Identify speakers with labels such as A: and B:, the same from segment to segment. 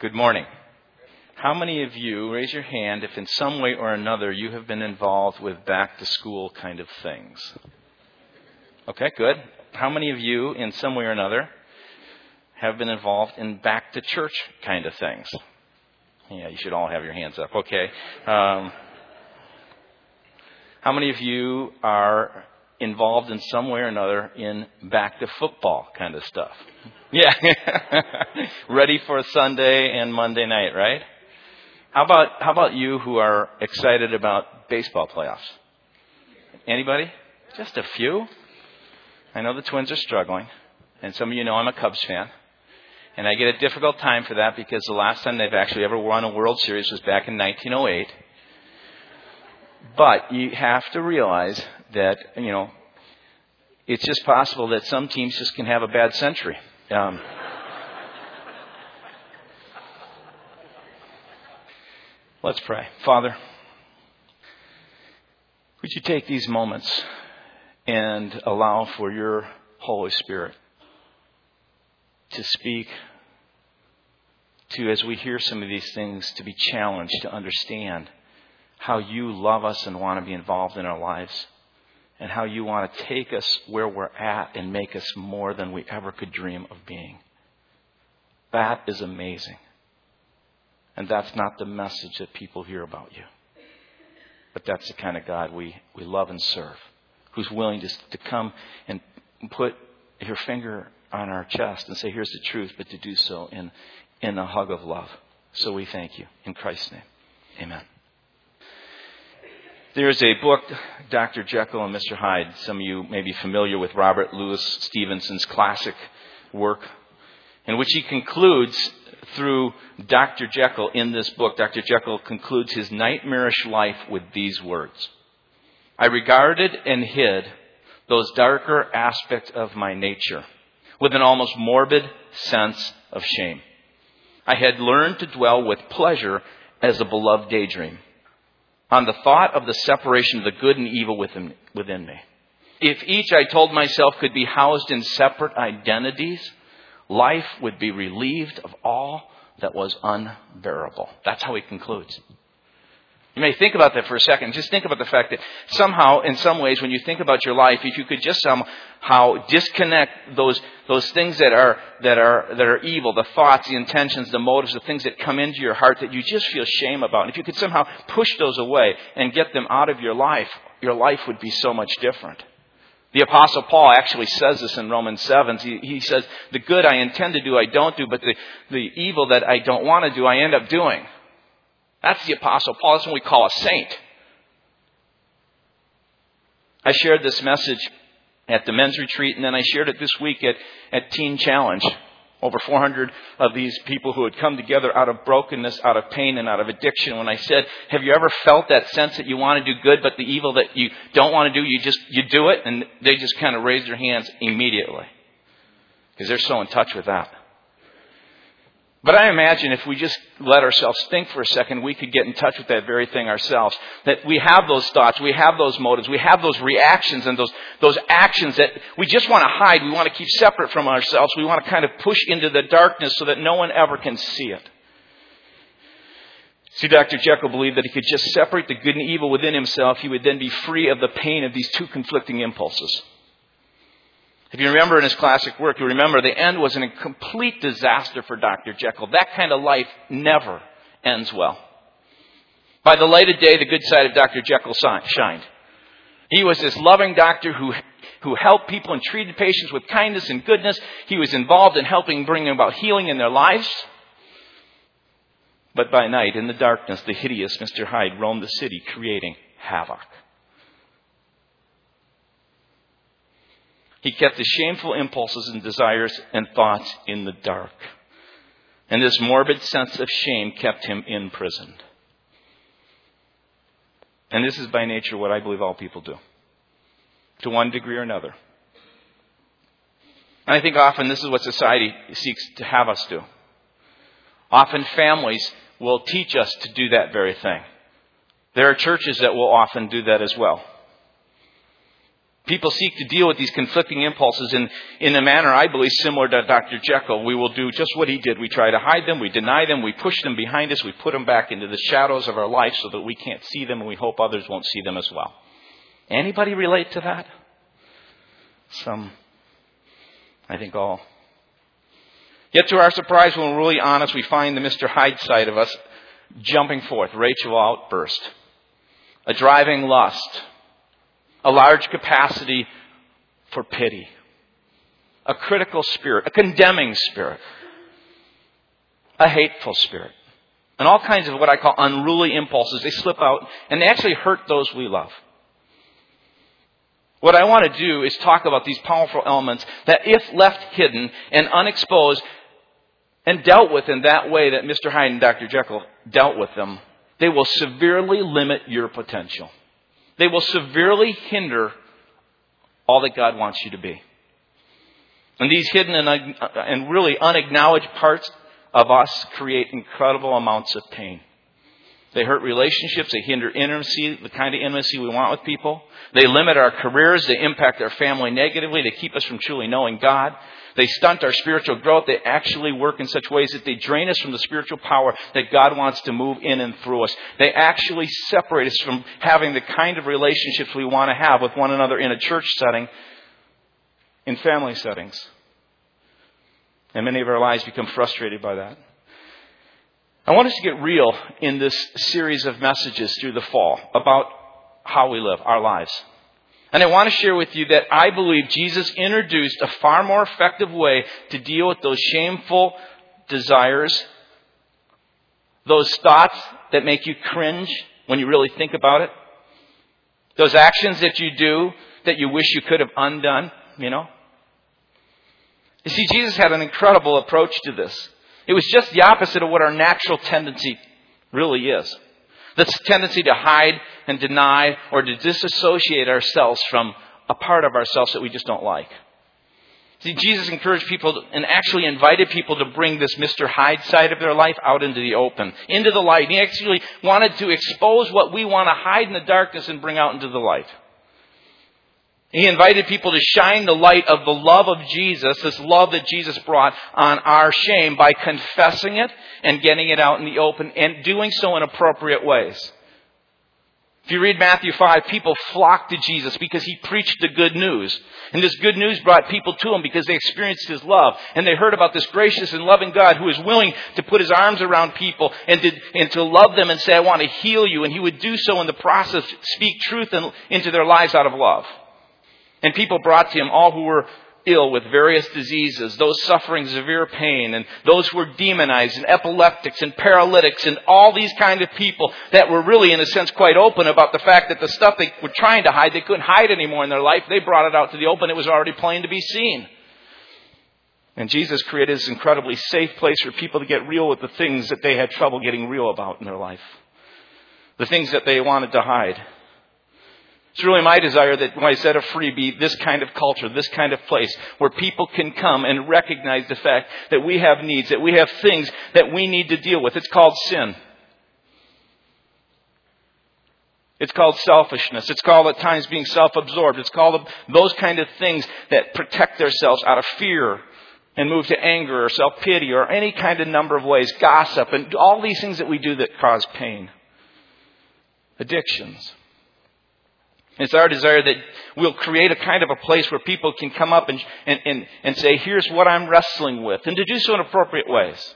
A: Good morning. How many of you, raise your hand if in some way or another you have been involved with back to school kind of things? Okay, good. How many of you, in some way or another, have been involved in back to church kind of things? Yeah, you should all have your hands up. Okay. Um, how many of you are involved in some way or another in back to football kind of stuff? Yeah. Ready for Sunday and Monday night, right? How about how about you who are excited about baseball playoffs? Anybody? Just a few? I know the Twins are struggling, and some of you know I'm a Cubs fan. And I get a difficult time for that because the last time they've actually ever won a World Series was back in 1908. But you have to realize that, you know, it's just possible that some teams just can have a bad century. Um, let's pray. Father, would you take these moments and allow for your Holy Spirit to speak, to, as we hear some of these things, to be challenged to understand how you love us and want to be involved in our lives, and how you want to take us where we're at and make us more than we ever could dream of being. That is amazing. And that's not the message that people hear about you. But that's the kind of God we, we love and serve, who's willing to, to come and put your finger on our chest and say, here's the truth, but to do so in, in a hug of love. So we thank you. In Christ's name, amen. There's a book, Dr. Jekyll and Mr. Hyde. Some of you may be familiar with Robert Louis Stevenson's classic work, in which he concludes through Dr. Jekyll in this book. Dr. Jekyll concludes his nightmarish life with these words I regarded and hid those darker aspects of my nature with an almost morbid sense of shame. I had learned to dwell with pleasure as a beloved daydream on the thought of the separation of the good and evil within, within me. If each, I told myself, could be housed in separate identities, life would be relieved of all that was unbearable. That's how he concludes. You may think about that for a second. Just think about the fact that somehow, in some ways, when you think about your life, if you could just somehow disconnect those, those things that are, that are, that are evil, the thoughts, the intentions, the motives, the things that come into your heart that you just feel shame about, and if you could somehow push those away and get them out of your life, your life would be so much different. The apostle Paul actually says this in Romans 7. He, he says, the good I intend to do, I don't do, but the, the evil that I don't want to do, I end up doing. That's the Apostle Paul. That's what we call a saint. I shared this message at the men's retreat, and then I shared it this week at, at Teen Challenge. Over 400 of these people who had come together out of brokenness, out of pain, and out of addiction. When I said, Have you ever felt that sense that you want to do good, but the evil that you don't want to do, you just you do it? And they just kind of raised their hands immediately. Because they're so in touch with that. But I imagine if we just let ourselves think for a second, we could get in touch with that very thing ourselves. That we have those thoughts, we have those motives, we have those reactions and those, those actions that we just want to hide, we want to keep separate from ourselves, we want to kind of push into the darkness so that no one ever can see it. See, Dr. Jekyll believed that he could just separate the good and evil within himself, he would then be free of the pain of these two conflicting impulses. If you remember in his classic work, you remember the end was a complete disaster for Dr. Jekyll. That kind of life never ends well. By the light of day, the good side of Dr. Jekyll shined. He was this loving doctor who, who helped people and treated patients with kindness and goodness. He was involved in helping bring about healing in their lives. But by night, in the darkness, the hideous Mr. Hyde roamed the city creating havoc. He kept his shameful impulses and desires and thoughts in the dark. And this morbid sense of shame kept him imprisoned. And this is by nature what I believe all people do, to one degree or another. And I think often this is what society seeks to have us do. Often families will teach us to do that very thing. There are churches that will often do that as well. People seek to deal with these conflicting impulses in, in a manner, I believe, similar to Dr. Jekyll. We will do just what he did. We try to hide them, we deny them, we push them behind us, we put them back into the shadows of our life so that we can't see them, and we hope others won't see them as well. Anybody relate to that? Some. I think all. Yet to our surprise, when we're really honest, we find the Mr. Hyde side of us jumping forth. Rachel outburst. A driving lust a large capacity for pity, a critical spirit, a condemning spirit, a hateful spirit, and all kinds of what I call unruly impulses. They slip out and they actually hurt those we love. What I want to do is talk about these powerful elements that, if left hidden and unexposed and dealt with in that way that Mr. Hyde and Dr. Jekyll dealt with them, they will severely limit your potential. They will severely hinder all that God wants you to be. And these hidden and, and really unacknowledged parts of us create incredible amounts of pain. They hurt relationships. They hinder intimacy, the kind of intimacy we want with people. They limit our careers. They impact our family negatively. They keep us from truly knowing God. They stunt our spiritual growth. They actually work in such ways that they drain us from the spiritual power that God wants to move in and through us. They actually separate us from having the kind of relationships we want to have with one another in a church setting, in family settings. And many of our lives become frustrated by that. I want us to get real in this series of messages through the fall about how we live our lives. And I want to share with you that I believe Jesus introduced a far more effective way to deal with those shameful desires, those thoughts that make you cringe when you really think about it, those actions that you do that you wish you could have undone, you know. You see, Jesus had an incredible approach to this. It was just the opposite of what our natural tendency really is. This tendency to hide and deny or to disassociate ourselves from a part of ourselves that we just don't like. See, Jesus encouraged people and actually invited people to bring this Mr. Hyde side of their life out into the open, into the light. He actually wanted to expose what we want to hide in the darkness and bring out into the light. He invited people to shine the light of the love of Jesus, this love that Jesus brought on our shame by confessing it and getting it out in the open and doing so in appropriate ways. If you read Matthew 5, people flocked to Jesus because he preached the good news. And this good news brought people to him because they experienced his love. And they heard about this gracious and loving God who is willing to put his arms around people and to, and to love them and say, I want to heal you. And he would do so in the process, speak truth into their lives out of love. And people brought to him all who were ill with various diseases, those suffering severe pain, and those who were demonized, and epileptics, and paralytics, and all these kind of people that were really, in a sense, quite open about the fact that the stuff they were trying to hide, they couldn't hide anymore in their life. They brought it out to the open. It was already plain to be seen. And Jesus created this incredibly safe place for people to get real with the things that they had trouble getting real about in their life. The things that they wanted to hide. It's really my desire that when I set a free be this kind of culture, this kind of place where people can come and recognize the fact that we have needs, that we have things that we need to deal with. It's called sin. It's called selfishness. It's called at times being self-absorbed. It's called those kind of things that protect themselves out of fear and move to anger or self-pity or any kind of number of ways, gossip and all these things that we do that cause pain. Addictions. It's our desire that we'll create a kind of a place where people can come up and, and, and, and say, here's what I'm wrestling with, and to do so in appropriate ways.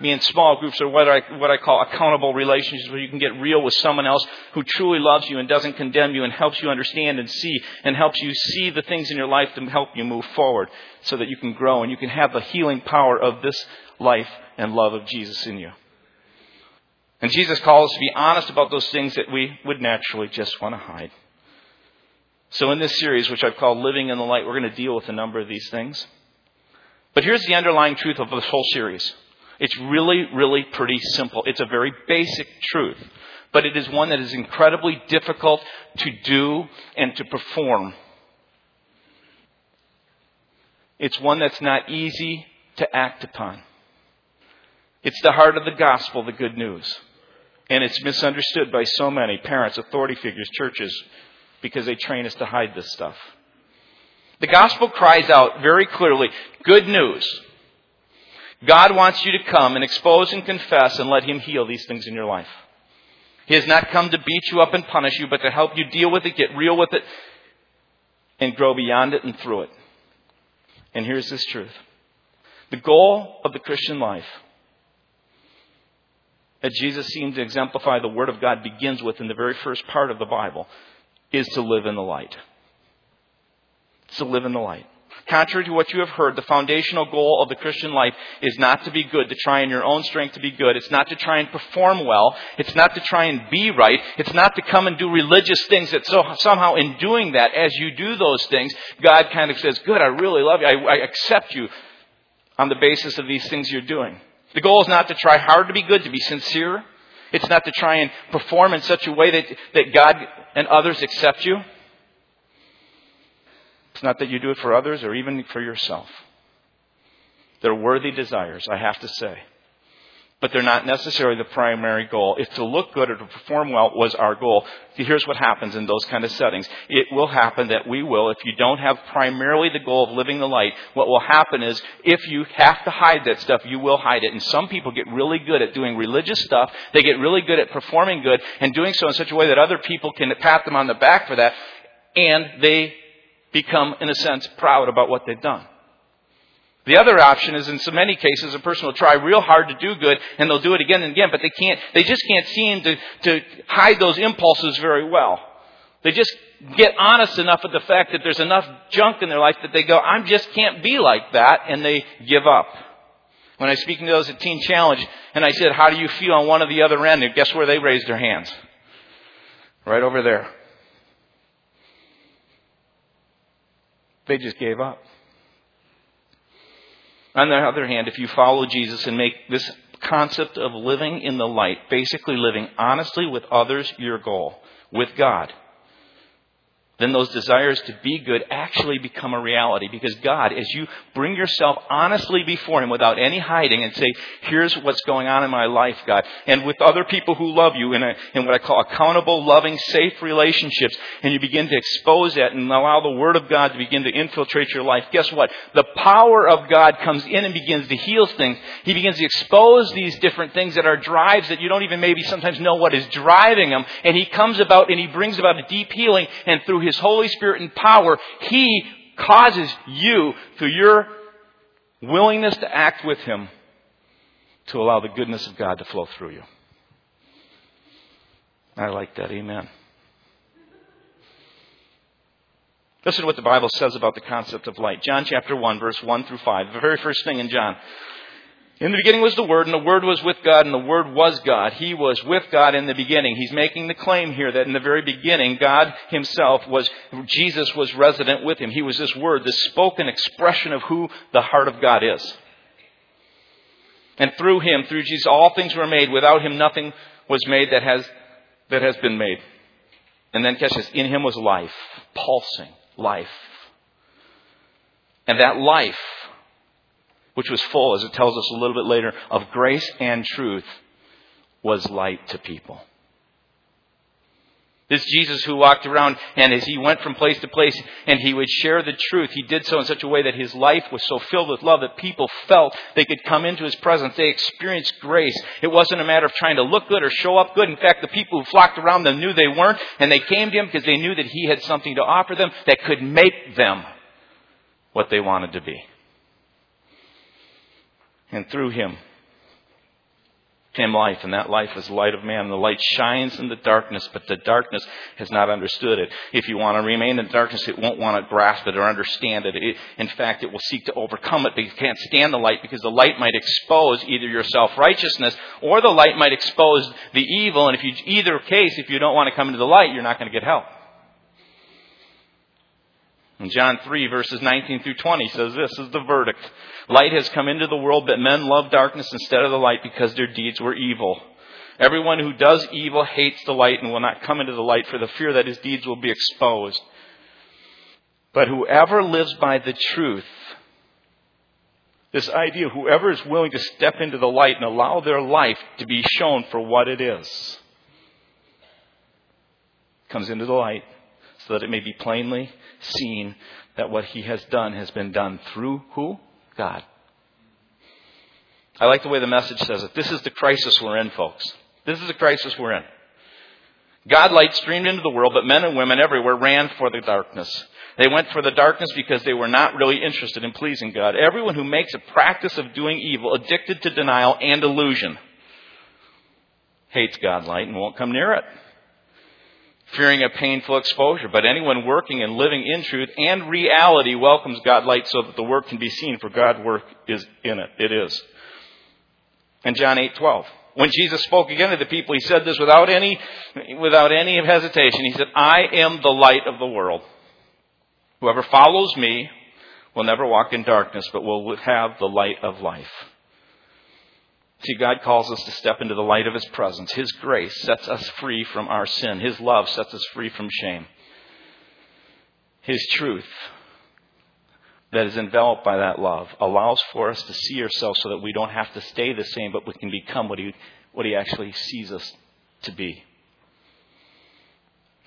A: Me in small groups or what I, what I call accountable relationships where you can get real with someone else who truly loves you and doesn't condemn you and helps you understand and see and helps you see the things in your life to help you move forward so that you can grow and you can have the healing power of this life and love of Jesus in you. And Jesus calls us to be honest about those things that we would naturally just want to hide. So, in this series, which I've called Living in the Light, we're going to deal with a number of these things. But here's the underlying truth of this whole series it's really, really pretty simple. It's a very basic truth, but it is one that is incredibly difficult to do and to perform. It's one that's not easy to act upon. It's the heart of the gospel, the good news. And it's misunderstood by so many parents, authority figures, churches, because they train us to hide this stuff. The gospel cries out very clearly, good news. God wants you to come and expose and confess and let Him heal these things in your life. He has not come to beat you up and punish you, but to help you deal with it, get real with it, and grow beyond it and through it. And here's this truth. The goal of the Christian life that Jesus seemed to exemplify the Word of God begins with in the very first part of the Bible is to live in the light. It's to live in the light. Contrary to what you have heard, the foundational goal of the Christian life is not to be good, to try in your own strength to be good. It's not to try and perform well. It's not to try and be right. It's not to come and do religious things that so, somehow in doing that, as you do those things, God kind of says, good, I really love you. I, I accept you on the basis of these things you're doing. The goal is not to try hard to be good, to be sincere. It's not to try and perform in such a way that, that God and others accept you. It's not that you do it for others or even for yourself. They're worthy desires, I have to say. But they're not necessarily the primary goal. If to look good or to perform well was our goal, here's what happens in those kind of settings. It will happen that we will, if you don't have primarily the goal of living the light, what will happen is if you have to hide that stuff, you will hide it. And some people get really good at doing religious stuff. They get really good at performing good and doing so in such a way that other people can pat them on the back for that. And they become, in a sense, proud about what they've done. The other option is in so many cases a person will try real hard to do good and they'll do it again and again, but they can't, they just can't seem to, to hide those impulses very well. They just get honest enough with the fact that there's enough junk in their life that they go, I just can't be like that, and they give up. When I was speaking to those at Teen Challenge, and I said, How do you feel on one or the other end? And guess where they raised their hands? Right over there. They just gave up. On the other hand, if you follow Jesus and make this concept of living in the light, basically living honestly with others, your goal, with God, then those desires to be good actually become a reality. Because God, as you bring yourself honestly before Him without any hiding and say, here's what's going on in my life, God, and with other people who love you in, a, in what I call accountable, loving, safe relationships, and you begin to expose that and allow the Word of God to begin to infiltrate your life, guess what? The power of God comes in and begins to heal things. He begins to expose these different things that are drives that you don't even maybe sometimes know what is driving them, and He comes about and He brings about a deep healing, and through Holy Spirit and power, He causes you, through your willingness to act with Him, to allow the goodness of God to flow through you. I like that. Amen. Listen to what the Bible says about the concept of light. John chapter 1, verse 1 through 5. The very first thing in John. In the beginning was the Word, and the Word was with God, and the Word was God. He was with God in the beginning. He's making the claim here that in the very beginning, God Himself was, Jesus was resident with Him. He was this Word, this spoken expression of who the heart of God is. And through Him, through Jesus, all things were made. Without Him, nothing was made that has, that has been made. And then catch this, in Him was life, pulsing life. And that life which was full, as it tells us a little bit later, of grace and truth, was light to people. This Jesus who walked around and as he went from place to place and he would share the truth, he did so in such a way that his life was so filled with love that people felt they could come into his presence. They experienced grace. It wasn't a matter of trying to look good or show up good. In fact, the people who flocked around them knew they weren't and they came to him because they knew that he had something to offer them that could make them what they wanted to be and through him came life, and that life is the light of man. The light shines in the darkness, but the darkness has not understood it. If you want to remain in darkness, it won't want to grasp it or understand it. it. In fact, it will seek to overcome it, but you can't stand the light because the light might expose either your self-righteousness or the light might expose the evil. And if you, either case, if you don't want to come into the light, you're not going to get help. In John 3 verses 19 through 20 says this is the verdict. Light has come into the world, but men love darkness instead of the light because their deeds were evil. Everyone who does evil hates the light and will not come into the light for the fear that his deeds will be exposed. But whoever lives by the truth, this idea, whoever is willing to step into the light and allow their life to be shown for what it is, comes into the light so that it may be plainly seen that what he has done has been done through who? God. I like the way the message says it. This is the crisis we're in, folks. This is the crisis we're in. God light streamed into the world, but men and women everywhere ran for the darkness. They went for the darkness because they were not really interested in pleasing God. Everyone who makes a practice of doing evil, addicted to denial and illusion, hates God light and won't come near it. Fearing a painful exposure, but anyone working and living in truth and reality welcomes God light so that the work can be seen, for God work is in it. It is. And John eight twelve. When Jesus spoke again to the people, he said this without any, without any hesitation. He said, I am the light of the world. Whoever follows me will never walk in darkness, but will have the light of life. See, God calls us to step into the light of His presence. His grace sets us free from our sin. His love sets us free from shame. His truth that is enveloped by that love allows for us to see ourselves so that we don't have to stay the same, but we can become what He, what he actually sees us to be.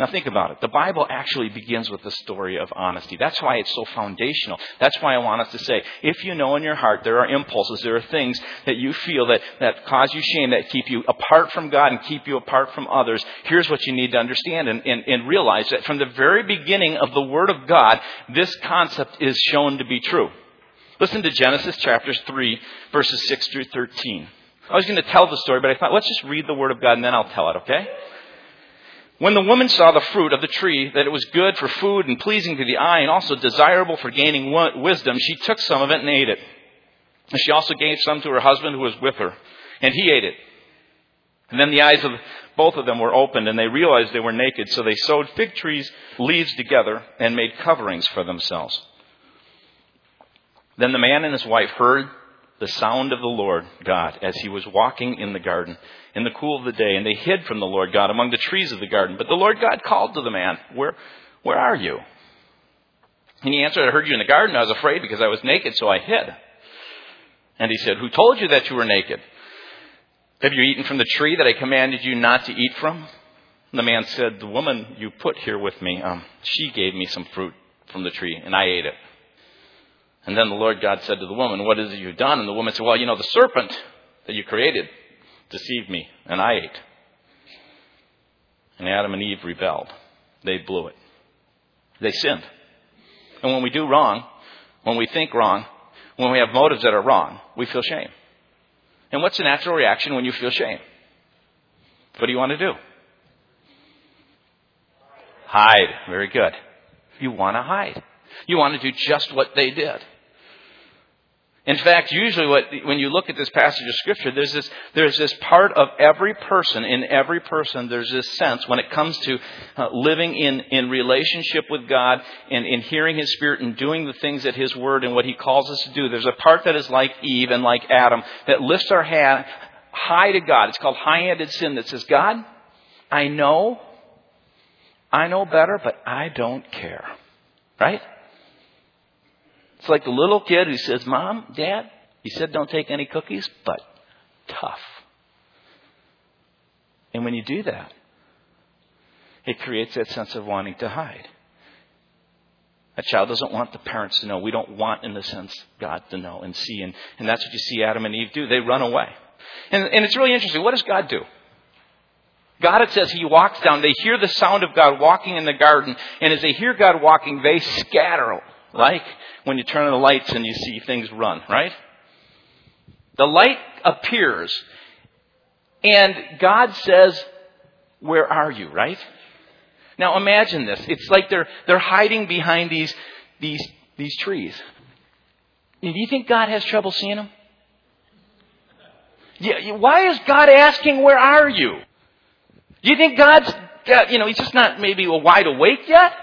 A: Now think about it. The Bible actually begins with the story of honesty. That's why it's so foundational. That's why I want us to say, if you know in your heart there are impulses, there are things that you feel that, that cause you shame, that keep you apart from God and keep you apart from others, here's what you need to understand and, and, and realize that from the very beginning of the Word of God, this concept is shown to be true. Listen to Genesis chapters 3, verses 6 through 13. I was going to tell the story, but I thought, let's just read the Word of God and then I'll tell it, okay? When the woman saw the fruit of the tree, that it was good for food and pleasing to the eye and also desirable for gaining wisdom, she took some of it and ate it. And she also gave some to her husband who was with her, and he ate it. And then the eyes of both of them were opened, and they realized they were naked, so they sewed fig trees' leaves together and made coverings for themselves. Then the man and his wife heard the sound of the Lord God as he was walking in the garden in the cool of the day, and they hid from the Lord God among the trees of the garden. But the Lord God called to the man, Where, where are you? And he answered, I heard you in the garden. I was afraid because I was naked, so I hid. And he said, Who told you that you were naked? Have you eaten from the tree that I commanded you not to eat from? And the man said, The woman you put here with me, um, she gave me some fruit from the tree, and I ate it. And then the Lord God said to the woman, What is it you've done? And the woman said, Well, you know, the serpent that you created deceived me, and I ate. And Adam and Eve rebelled. They blew it. They sinned. And when we do wrong, when we think wrong, when we have motives that are wrong, we feel shame. And what's the natural reaction when you feel shame? What do you want to do? Hide. Very good. You want to hide. You want to do just what they did. In fact, usually what, when you look at this passage of scripture, there's this, there's this part of every person, in every person, there's this sense when it comes to uh, living in, in relationship with God and in hearing His Spirit and doing the things that His Word and what He calls us to do. There's a part that is like Eve and like Adam that lifts our hand high to God. It's called high-handed sin that says, God, I know, I know better, but I don't care. Right? It's like the little kid who says, Mom, Dad, you said don't take any cookies, but tough. And when you do that, it creates that sense of wanting to hide. A child doesn't want the parents to know. We don't want, in the sense, God to know and see. And, and that's what you see Adam and Eve do. They run away. And, and it's really interesting. What does God do? God, it says, He walks down. They hear the sound of God walking in the garden. And as they hear God walking, they scatter like when you turn on the lights and you see things run, right? The light appears and God says, where are you, right? Now imagine this. It's like they're, they're hiding behind these, these, these trees. Do you think God has trouble seeing them? Yeah, why is God asking, where are you? Do you think God's, you know, he's just not maybe wide awake yet?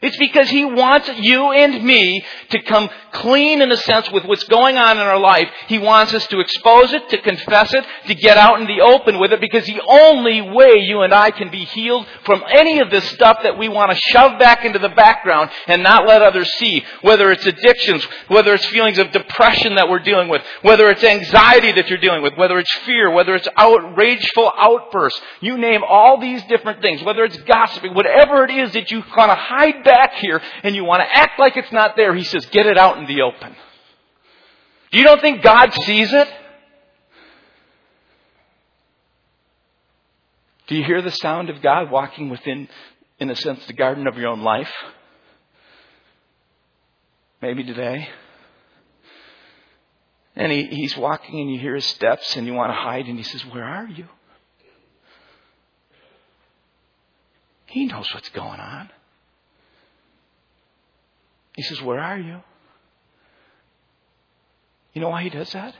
A: It's because He wants you and me to come clean in a sense with what's going on in our life. He wants us to expose it, to confess it, to get out in the open with it because the only way you and I can be healed from any of this stuff that we want to shove back into the background and not let others see, whether it's addictions, whether it's feelings of depression that we're dealing with, whether it's anxiety that you're dealing with, whether it's fear, whether it's outrageful outbursts, you name all these different things, whether it's gossiping, whatever it is that you kind of hide back here and you want to act like it's not there, he says, get it out in the open. Do you don't think God sees it? Do you hear the sound of God walking within, in a sense, the garden of your own life? Maybe today. And he, he's walking and you hear his steps and you want to hide and he says, Where are you? He knows what's going on. He says, Where are you? You know why he does that?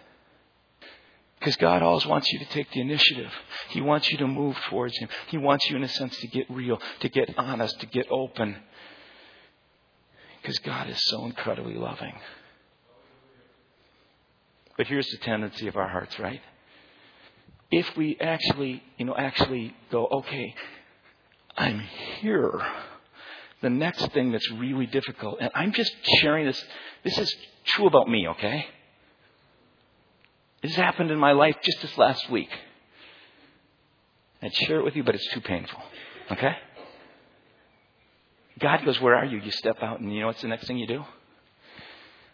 A: Because God always wants you to take the initiative. He wants you to move towards Him. He wants you, in a sense, to get real, to get honest, to get open. Because God is so incredibly loving. But here's the tendency of our hearts, right? If we actually, you know, actually go, okay, I'm here. The next thing that's really difficult, and I'm just sharing this, this is true about me, okay? This happened in my life just this last week. I'd share it with you, but it's too painful. Okay? God goes, Where are you? You step out, and you know what's the next thing you do?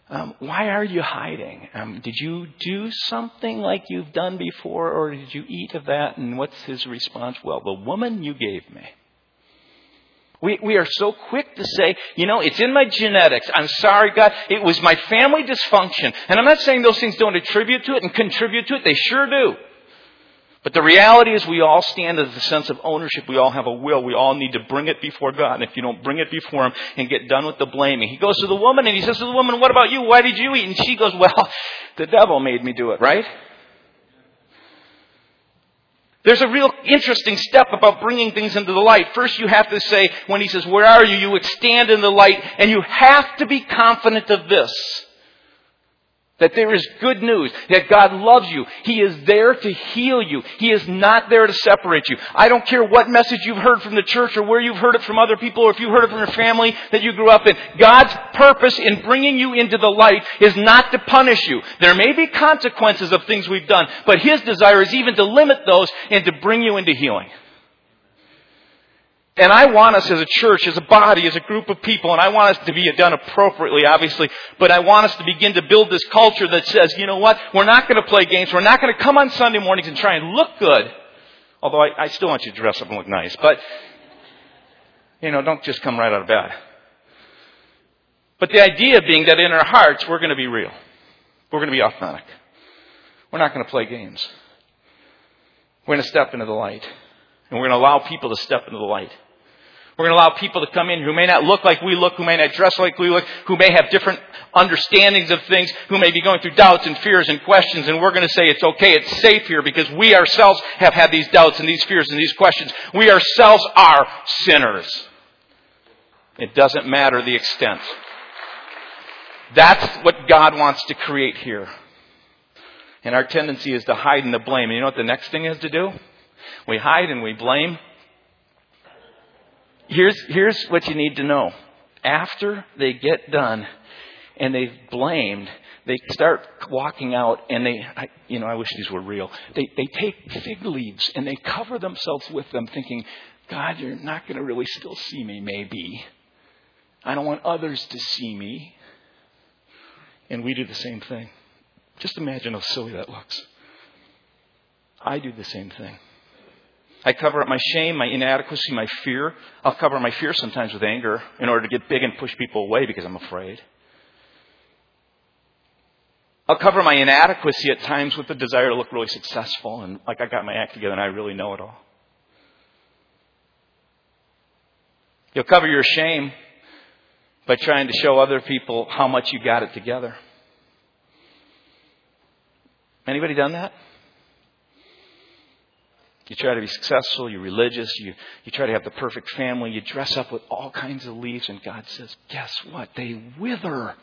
A: Um, why are you hiding? Um, did you do something like you've done before, or did you eat of that? And what's his response? Well, the woman you gave me. We, we are so quick to say, you know, it's in my genetics. I'm sorry, God. It was my family dysfunction. And I'm not saying those things don't attribute to it and contribute to it. They sure do. But the reality is we all stand as a sense of ownership. We all have a will. We all need to bring it before God. And if you don't bring it before Him and get done with the blaming, He goes to the woman and He says to the woman, what about you? Why did you eat? And she goes, well, the devil made me do it, right? There's a real interesting step about bringing things into the light. First, you have to say, when he says, Where are you? You would stand in the light, and you have to be confident of this. That there is good news, that God loves you. He is there to heal you. He is not there to separate you. I don't care what message you've heard from the church or where you've heard it from other people or if you heard it from your family that you grew up in. God's purpose in bringing you into the light is not to punish you. There may be consequences of things we've done, but His desire is even to limit those and to bring you into healing. And I want us as a church, as a body, as a group of people, and I want us to be done appropriately, obviously, but I want us to begin to build this culture that says, you know what, we're not going to play games, we're not going to come on Sunday mornings and try and look good, although I, I still want you to dress up and look nice, but, you know, don't just come right out of bed. But the idea being that in our hearts, we're going to be real. We're going to be authentic. We're not going to play games. We're going to step into the light. And we're going to allow people to step into the light. We're going to allow people to come in who may not look like we look, who may not dress like we look, who may have different understandings of things, who may be going through doubts and fears and questions, and we're going to say it's okay, it's safe here because we ourselves have had these doubts and these fears and these questions. We ourselves are sinners. It doesn't matter the extent. That's what God wants to create here. And our tendency is to hide and to blame. And you know what the next thing is to do? We hide and we blame. Here's, here's what you need to know. After they get done and they've blamed, they start walking out and they, I, you know, I wish these were real. They, they take fig leaves and they cover themselves with them thinking, God, you're not going to really still see me, maybe. I don't want others to see me. And we do the same thing. Just imagine how silly that looks. I do the same thing. I cover up my shame, my inadequacy, my fear. I'll cover my fear sometimes with anger in order to get big and push people away because I'm afraid. I'll cover my inadequacy at times with the desire to look really successful and like I got my act together and I really know it all. You'll cover your shame by trying to show other people how much you got it together. Anybody done that? You try to be successful, you're religious, you, you try to have the perfect family, you dress up with all kinds of leaves, and God says, guess what? They wither.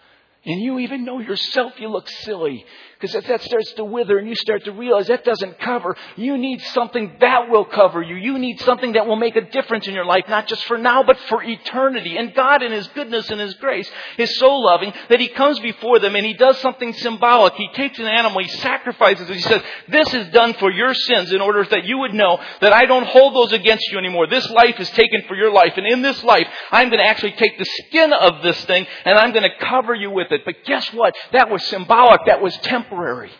A: And you even know yourself you look silly. Because if that starts to wither and you start to realize that doesn't cover, you need something that will cover you. You need something that will make a difference in your life, not just for now, but for eternity. And God in His goodness and His grace is so loving that He comes before them and He does something symbolic. He takes an animal, He sacrifices it. He says, this is done for your sins in order that you would know that I don't hold those against you anymore. This life is taken for your life. And in this life, I'm going to actually take the skin of this thing and I'm going to cover you with it. But guess what? That was symbolic. That was temporary.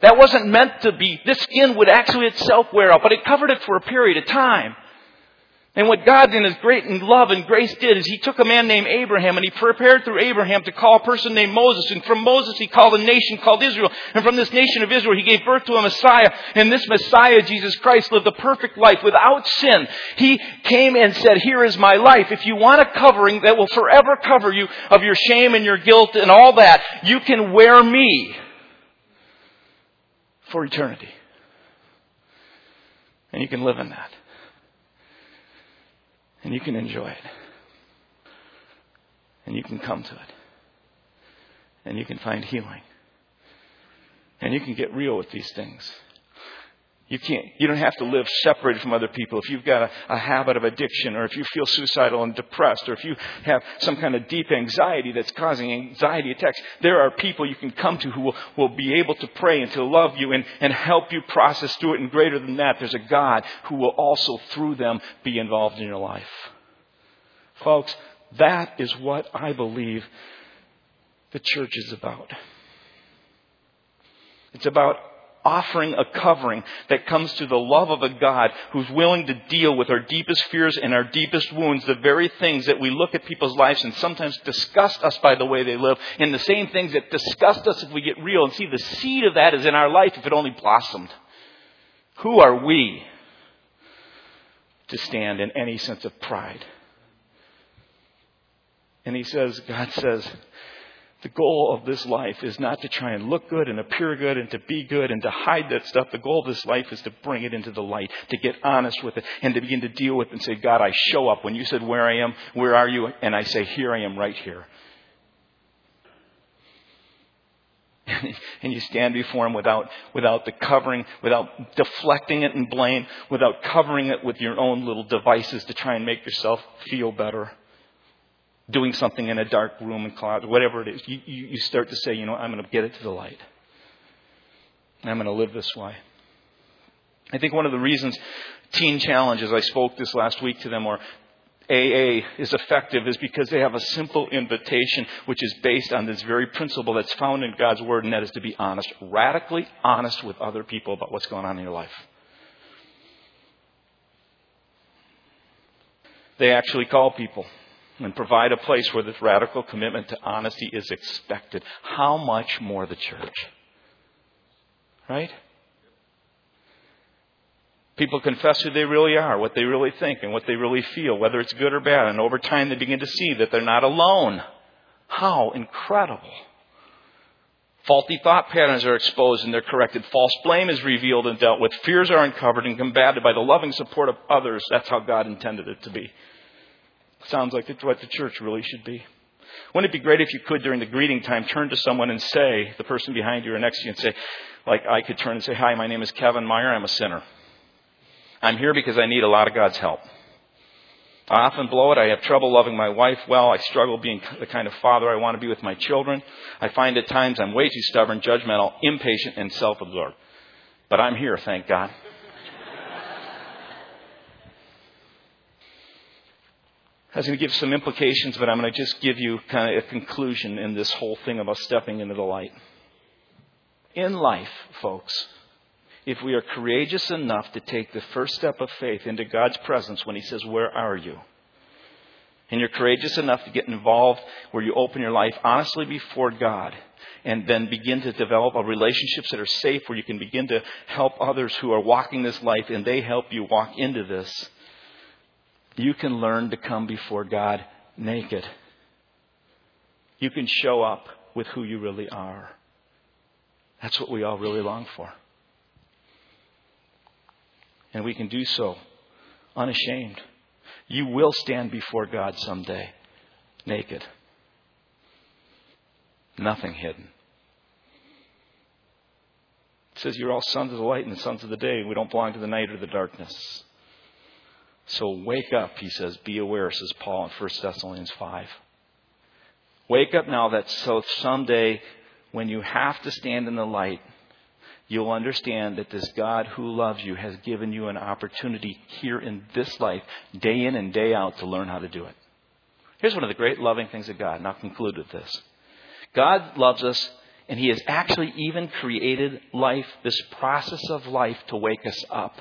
A: That wasn't meant to be. This skin would actually itself wear out, but it covered it for a period of time. And what God in His great love and grace did is He took a man named Abraham and He prepared through Abraham to call a person named Moses. And from Moses He called a nation called Israel. And from this nation of Israel He gave birth to a Messiah. And this Messiah, Jesus Christ, lived a perfect life without sin. He came and said, here is my life. If you want a covering that will forever cover you of your shame and your guilt and all that, you can wear me for eternity. And you can live in that and you can enjoy it. And you can come to it. And you can find healing. And you can get real with these things. You can't, you don't have to live separated from other people. If you've got a, a, habit of addiction, or if you feel suicidal and depressed, or if you have some kind of deep anxiety that's causing anxiety attacks, there are people you can come to who will, will be able to pray and to love you and, and help you process through it. And greater than that, there's a God who will also, through them, be involved in your life. Folks, that is what I believe the church is about. It's about offering a covering that comes to the love of a God who's willing to deal with our deepest fears and our deepest wounds, the very things that we look at people's lives and sometimes disgust us by the way they live, and the same things that disgust us if we get real and see the seed of that is in our life if it only blossomed. Who are we to stand in any sense of pride? And he says, God says, the goal of this life is not to try and look good and appear good and to be good and to hide that stuff. The goal of this life is to bring it into the light, to get honest with it, and to begin to deal with it and say, God, I show up. When you said, Where I am, where are you? And I say, Here I am, right here. and you stand before him without, without the covering, without deflecting it in blame, without covering it with your own little devices to try and make yourself feel better doing something in a dark room and closet, whatever it is, you, you, you start to say, you know, I'm going to get it to the light. I'm going to live this way. I think one of the reasons teen challenges, I spoke this last week to them, or AA is effective is because they have a simple invitation which is based on this very principle that's found in God's Word, and that is to be honest, radically honest with other people about what's going on in your life. They actually call people and provide a place where this radical commitment to honesty is expected. How much more the church? Right? People confess who they really are, what they really think, and what they really feel, whether it's good or bad. And over time, they begin to see that they're not alone. How incredible. Faulty thought patterns are exposed and they're corrected. False blame is revealed and dealt with. Fears are uncovered and combated by the loving support of others. That's how God intended it to be. Sounds like what the church really should be. Wouldn't it be great if you could, during the greeting time, turn to someone and say, the person behind you or next to you, and say, like I could turn and say, Hi, my name is Kevin Meyer. I'm a sinner. I'm here because I need a lot of God's help. I often blow it. I have trouble loving my wife well. I struggle being the kind of father I want to be with my children. I find at times I'm way too stubborn, judgmental, impatient, and self absorbed. But I'm here, thank God. I was going to give some implications, but I'm going to just give you kind of a conclusion in this whole thing about stepping into the light. In life, folks, if we are courageous enough to take the first step of faith into God's presence when He says, Where are you? And you're courageous enough to get involved where you open your life honestly before God and then begin to develop relationships that are safe where you can begin to help others who are walking this life and they help you walk into this you can learn to come before God naked. You can show up with who you really are. That's what we all really long for. And we can do so unashamed. You will stand before God someday naked. Nothing hidden. It says you're all sons of the light and sons of the day. We don't belong to the night or the darkness. So wake up, he says. Be aware, says Paul in 1 Thessalonians 5. Wake up now that so someday when you have to stand in the light, you'll understand that this God who loves you has given you an opportunity here in this life, day in and day out, to learn how to do it. Here's one of the great loving things of God, and I'll conclude with this. God loves us, and He has actually even created life, this process of life, to wake us up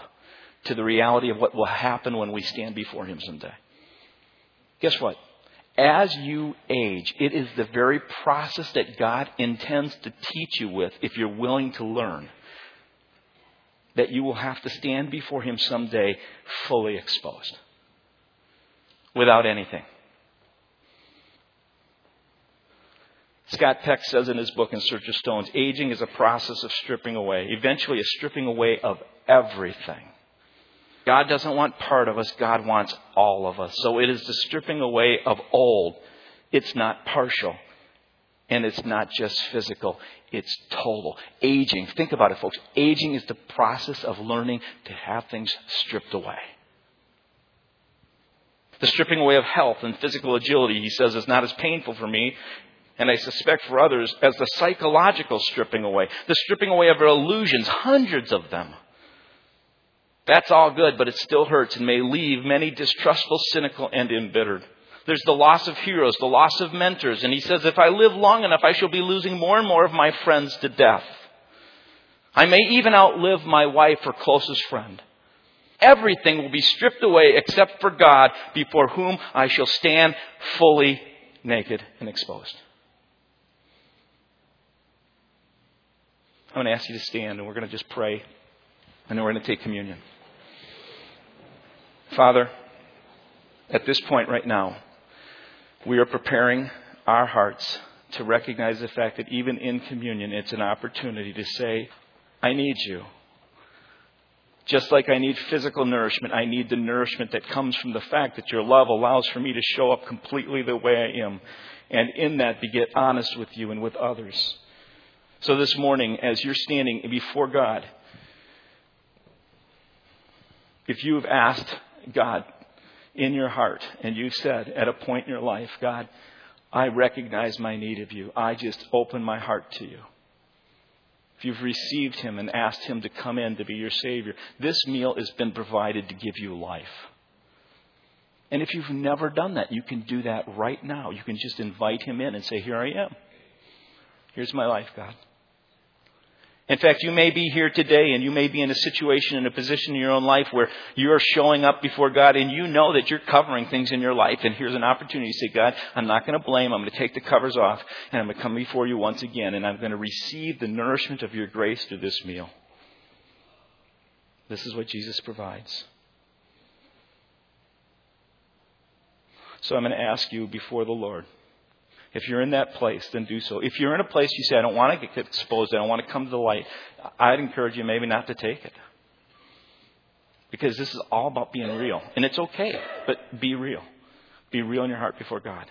A: to the reality of what will happen when we stand before Him someday. Guess what? As you age, it is the very process that God intends to teach you with if you're willing to learn that you will have to stand before Him someday fully exposed without anything. Scott Peck says in his book In Search of Stones, aging is a process of stripping away, eventually a stripping away of everything. God doesn't want part of us, God wants all of us. So it is the stripping away of old. It's not partial. And it's not just physical, it's total. Aging, think about it, folks. Aging is the process of learning to have things stripped away. The stripping away of health and physical agility, he says, is not as painful for me, and I suspect for others, as the psychological stripping away. The stripping away of illusions, hundreds of them. That's all good, but it still hurts and may leave many distrustful, cynical, and embittered. There's the loss of heroes, the loss of mentors. And he says, if I live long enough, I shall be losing more and more of my friends to death. I may even outlive my wife or closest friend. Everything will be stripped away except for God, before whom I shall stand fully naked and exposed. I'm going to ask you to stand and we're going to just pray and then we're going to take communion. Father, at this point right now, we are preparing our hearts to recognize the fact that even in communion, it's an opportunity to say, I need you. Just like I need physical nourishment, I need the nourishment that comes from the fact that your love allows for me to show up completely the way I am. And in that, be get honest with you and with others. So this morning, as you're standing before God, if you have asked God, in your heart and you said at a point in your life, God, I recognize my need of you. I just open my heart to you. If you've received Him and asked Him to come in to be your Savior, this meal has been provided to give you life. And if you've never done that, you can do that right now. You can just invite Him in and say, Here I am. Here's my life, God. In fact, you may be here today and you may be in a situation, in a position in your own life where you're showing up before God and you know that you're covering things in your life. And here's an opportunity to say, God, I'm not going to blame. I'm going to take the covers off and I'm going to come before you once again and I'm going to receive the nourishment of your grace through this meal. This is what Jesus provides. So I'm going to ask you before the Lord if you're in that place, then do so. If you're in a place you say, I don't want to get exposed, I don't want to come to the light, I'd encourage you maybe not to take it. Because this is all about being real. And it's okay, but be real. Be real in your heart before God.